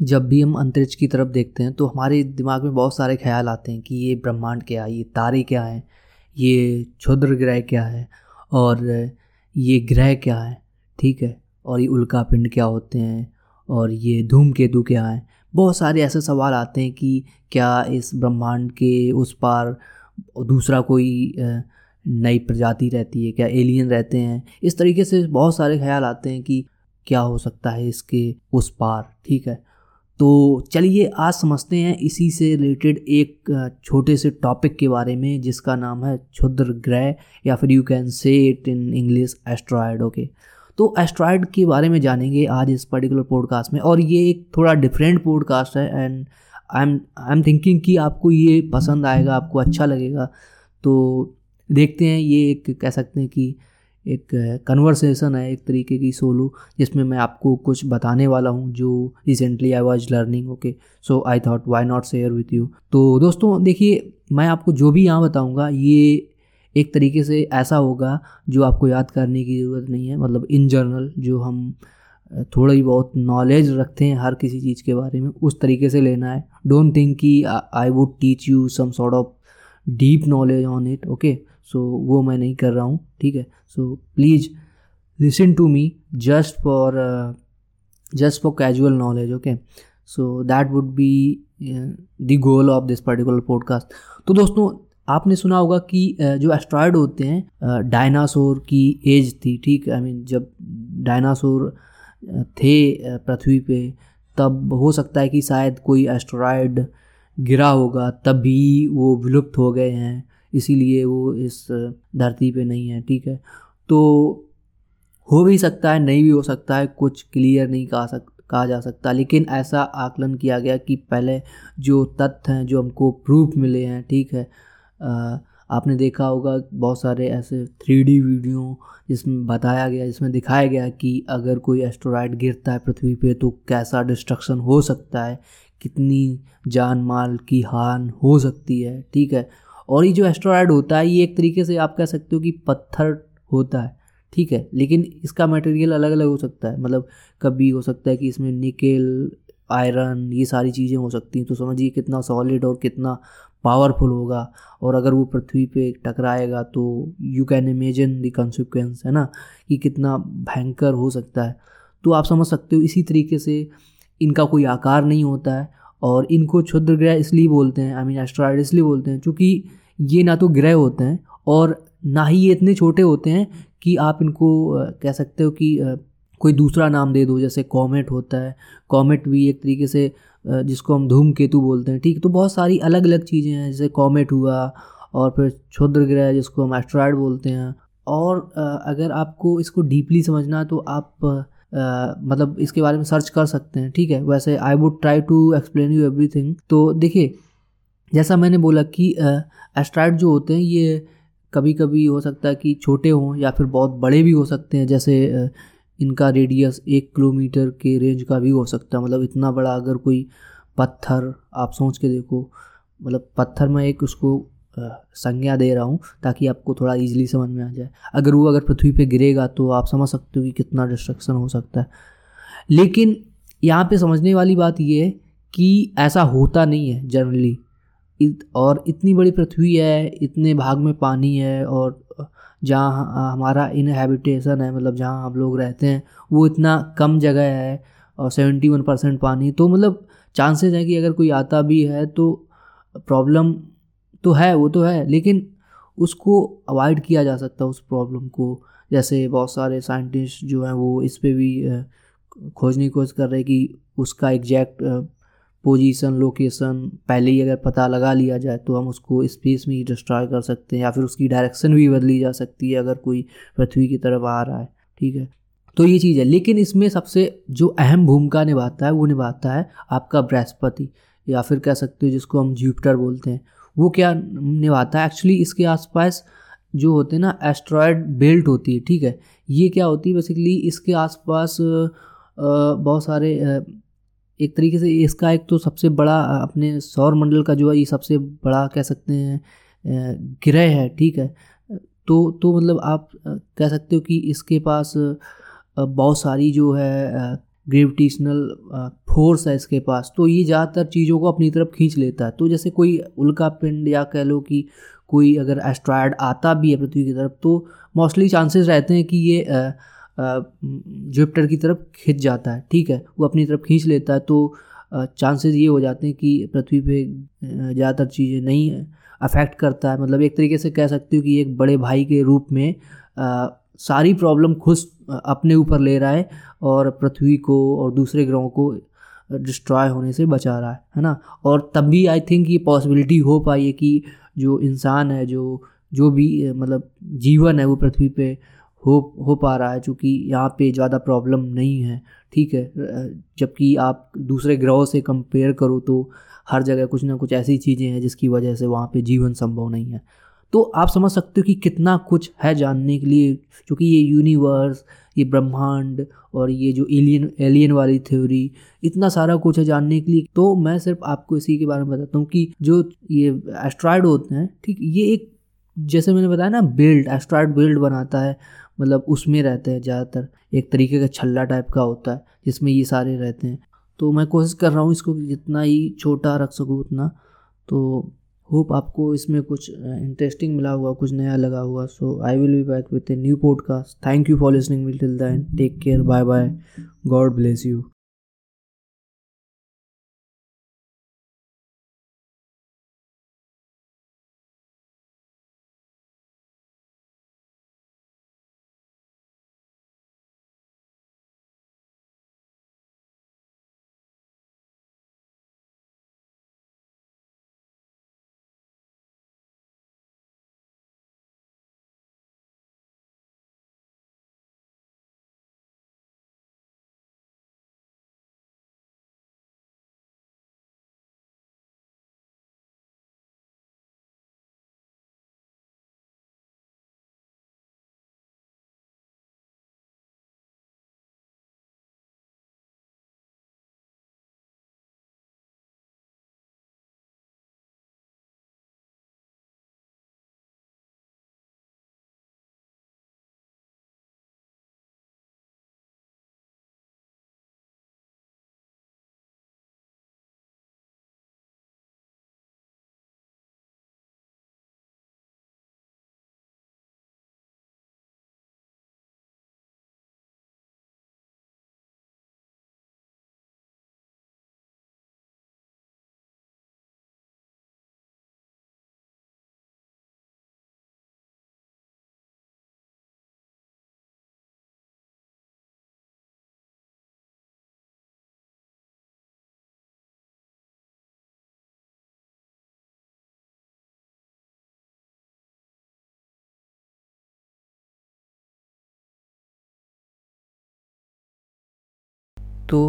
जब भी हम अंतरिक्ष की तरफ़ देखते हैं तो हमारे दिमाग में बहुत सारे ख्याल आते हैं कि ये ब्रह्मांड क्या है, ये तारे क्या हैं, ये क्षुद्र ग्रह क्या है, और ये ग्रह क्या है, ठीक है? और ये उल्का पिंड क्या होते हैं, और ये धूमकेतु क्या है? बहुत सारे ऐसे सवाल आते हैं कि क्या इस ब्रह्मांड के उस पार दूसरा कोई नई प्रजाति रहती है? क्या एलियन रहते हैं? इस तरीके से बहुत सारे ख्याल आते हैं कि क्या हो सकता है इसके उस पार, ठीक है? तो चलिए, आज समझते हैं इसी से रिलेटेड एक छोटे से टॉपिक के बारे में, जिसका नाम है क्षुद्र ग्रह, या फिर you can say it in English asteroid okay तो एस्ट्रॉयड के बारे में जानेंगे आज इस पर्टिकुलर पॉडकास्ट में, और ये एक थोड़ा डिफरेंट पॉडकास्ट है and I am I am thinking कि आपको ये पसंद आएगा, आपको अच्छा लगेगा तो देखते हैं ये एक कह सकते हैं कि एक कन्वर्सेशन है एक तरीके की सोलो जिसमें मैं आपको कुछ बताने वाला हूँ जो recently I was learning okay so I thought why not share with you तो दोस्तों, देखिए, मैं आपको जो भी यहाँ बताऊँगा, ये एक तरीके से ऐसा होगा जो आपको याद करने की ज़रूरत नहीं है। मतलब इन जनरल जो हम थोड़ा बहुत नॉलेज रखते हैं हर किसी चीज़ के बारे में, उस तरीके से लेना है। डोंट थिंक कि I would teach you some sort of deep knowledge on it okay so वो मैं नहीं कर रहा हूँ ठीक है? So please listen to me just for just for casual knowledge okay so that would be the goal of this particular podcast तो दोस्तों आपने सुना होगा कि uh, जो एस्ट्रॉयड होते हैं डायनासोर uh, की एज थी ठीक? आई I मीन mean, जब डायनासोर uh, थे पृथ्वी पे तब हो सकता है कि शायद कोई एस्ट्रॉयड गिरा होगा तभी वो विलुप्त हो गए हैं। इसीलिए वो इस धरती पे नहीं है ठीक है? तो हो भी सकता है नहीं भी हो सकता है कुछ क्लियर नहीं कहा सक कहा जा सकता लेकिन ऐसा आकलन किया गया कि पहले जो तथ्य हैं जो हमको प्रूफ मिले हैं ठीक है? आ, आपने देखा होगा बहुत सारे ऐसे थ्री डी वीडियो जिसमें बताया गया जिसमें दिखाया गया कि अगर कोई एस्ट्रोराइड गिरता है पृथ्वी पे तो कैसा डिस्ट्रक्शन हो सकता है? कितनी जान माल की हान हो सकती है ठीक है? और ये जो एस्ट्रॉयड होता है, ये एक तरीके से आप कह सकते हो कि पत्थर होता है, ठीक है? लेकिन इसका मटेरियल अलग अलग हो सकता है। मतलब कभी हो सकता है कि इसमें निकेल आयरन ये सारी चीज़ें हो सकती हैं। तो समझिए कितना सॉलिड और कितना पावरफुल होगा और अगर वो पृथ्वी पे टकराएगा तो you can imagine the consequence है ना? कि कितना भयंकर हो सकता है। तो आप समझ सकते हो, इसी तरीके से इनका कोई आकार नहीं होता है। और इनको क्षुद्र ग्रह इसलिए बोलते हैं आई मीन एस्ट्रॉयड इसलिए बोलते हैं, क्योंकि ये ना तो ग्रह होते हैं और ना ही ये इतने छोटे होते हैं कि आप इनको कह सकते हो कि कोई दूसरा नाम दे दो, जैसे कॉमेट होता है। कॉमेट भी एक तरीके से जिसको हम धूम केतु बोलते हैं, ठीक तो बहुत सारी अलग अलग चीज़ें हैं, जैसे कॉमेट हुआ और फिर क्षुद्र ग्रह जिसको हम एस्ट्रॉयड बोलते हैं। और अगर आपको इसको डीपली समझना तो आप मतलब इसके बारे में सर्च कर सकते हैं, ठीक है? वैसे I would try to explain you everything तो देखिए, जैसा मैंने बोला कि एस्ट्राइड जो होते हैं, ये कभी कभी हो सकता है कि छोटे हों या फिर बहुत बड़े भी हो सकते हैं, जैसे इनका रेडियस एक किलोमीटर के रेंज का भी हो सकता है। मतलब इतना बड़ा अगर कोई पत्थर आप सोच के देखो मतलब पत्थर में एक उसको संज्ञा दे रहा हूँ ताकि आपको थोड़ा इजीली समझ में आ जाए। अगर वो अगर पृथ्वी पे गिरेगा तो आप समझ सकते हो कि कितना डिस्ट्रक्शन हो सकता है। लेकिन यहाँ पे समझने वाली बात ये है कि ऐसा होता नहीं है जनरली इत, और इतनी बड़ी पृथ्वी है इतने भाग में पानी है और जहाँ हमारा इनहेबिटेशन है मतलब जहाँ हम लोग रहते हैं वो इतना कम जगह है और सेवेंटी वन परसेंट पानी तो मतलब चांसेस हैं कि अगर कोई आता भी है तो प्रॉब्लम तो है, वो तो है, लेकिन उसको अवॉइड किया जा सकता है उस प्रॉब्लम को। जैसे बहुत सारे साइंटिस्ट जो हैं, वो इस पर भी खोजने की कोशिश कर रहे हैं कि उसका एग्जैक्ट पोजीशन लोकेशन पहले ही अगर पता लगा लिया जाए तो हम उसको स्पेस में ही डिस्ट्रॉय कर सकते हैं या फिर उसकी डायरेक्शन भी बदली जा सकती है अगर कोई पृथ्वी की तरफ़ आ रहा है, ठीक है? तो ये चीज़ है, लेकिन इसमें सबसे जो अहम भूमिका निभाता है, वो निभाता है आपका बृहस्पति या फिर कह सकते हो जिसको हम ज्यूपिटर बोलते हैं। वो क्या निभाता है? एक्चुअली इसके आसपास जो होते हैं ना एस्ट्रॉयड बेल्ट होती है, ठीक है? ये क्या होती है? बेसिकली इसके आसपास बहुत सारे एक तरीके से इसका एक तो सबसे बड़ा अपने सौर मंडल का जो है, ये सबसे बड़ा कह सकते हैं ग्रह है, ठीक है? तो तो मतलब आप कह सकते हो कि इसके पास बहुत सारी जो है ग्रेविटेशनल फोर्स है इसके पास तो ये ज़्यादातर चीज़ों को अपनी तरफ़ खींच लेता है। तो जैसे कोई उल्का पिंड या कह लो कि कोई अगर एस्ट्रॉयड आता भी है पृथ्वी की तरफ़ तो मोस्टली चांसेस रहते हैं कि ये जुपिटर की तरफ़ खिंच जाता है, ठीक है? वो अपनी तरफ़ खींच लेता है तो चांसेस ये हो जाते हैं कि पृथ्वी पे ज़्यादातर चीज़ें नहीं अफेक्ट करता है। मतलब एक तरीके से कह सकते हो कि एक बड़े भाई के रूप में सारी प्रॉब्लम खुद अपने ऊपर ले रहा है और पृथ्वी को और दूसरे ग्रहों को डिस्ट्रॉय होने से बचा रहा है है ना? और तब भी आई थिंक ये पॉसिबिलिटी हो पाई है कि जो इंसान है, जो जो भी मतलब जीवन है वो पृथ्वी पे हो हो पा रहा है, चूँकि यहाँ पे ज़्यादा प्रॉब्लम नहीं है, ठीक है? जबकि आप दूसरे ग्रहों से कंपेयर करो तो हर जगह कुछ ना कुछ ऐसी चीज़ें हैं जिसकी वजह से वहाँ पे जीवन संभव नहीं है। तो आप समझ सकते हो कि कितना कुछ है जानने के लिए, क्योंकि ये यूनिवर्स ये ब्रह्मांड और ये जो एलियन एलियन वाली थ्योरी इतना सारा कुछ है जानने के लिए। तो मैं सिर्फ़ आपको इसी के बारे में बताता हूँ कि जो ये एस्ट्रॉयड होते हैं, ठीक, ये एक, जैसे मैंने बताया ना बिल्ड एस्ट्रॉयड बिल्ड बनाता है मतलब उसमें रहते हैं ज़्यादातर। एक तरीके का छल्ला टाइप का होता है, जिसमें ये सारे रहते हैं। तो मैं कोशिश कर रहा हूँ इसको जितना ही छोटा रख सकूँ उतना। तो होप आपको इसमें कुछ इंटरेस्टिंग मिला हुआ कुछ नया लगा हुआ so I will be back with a new podcast thank you for listening will till the end take care bye bye God bless you तो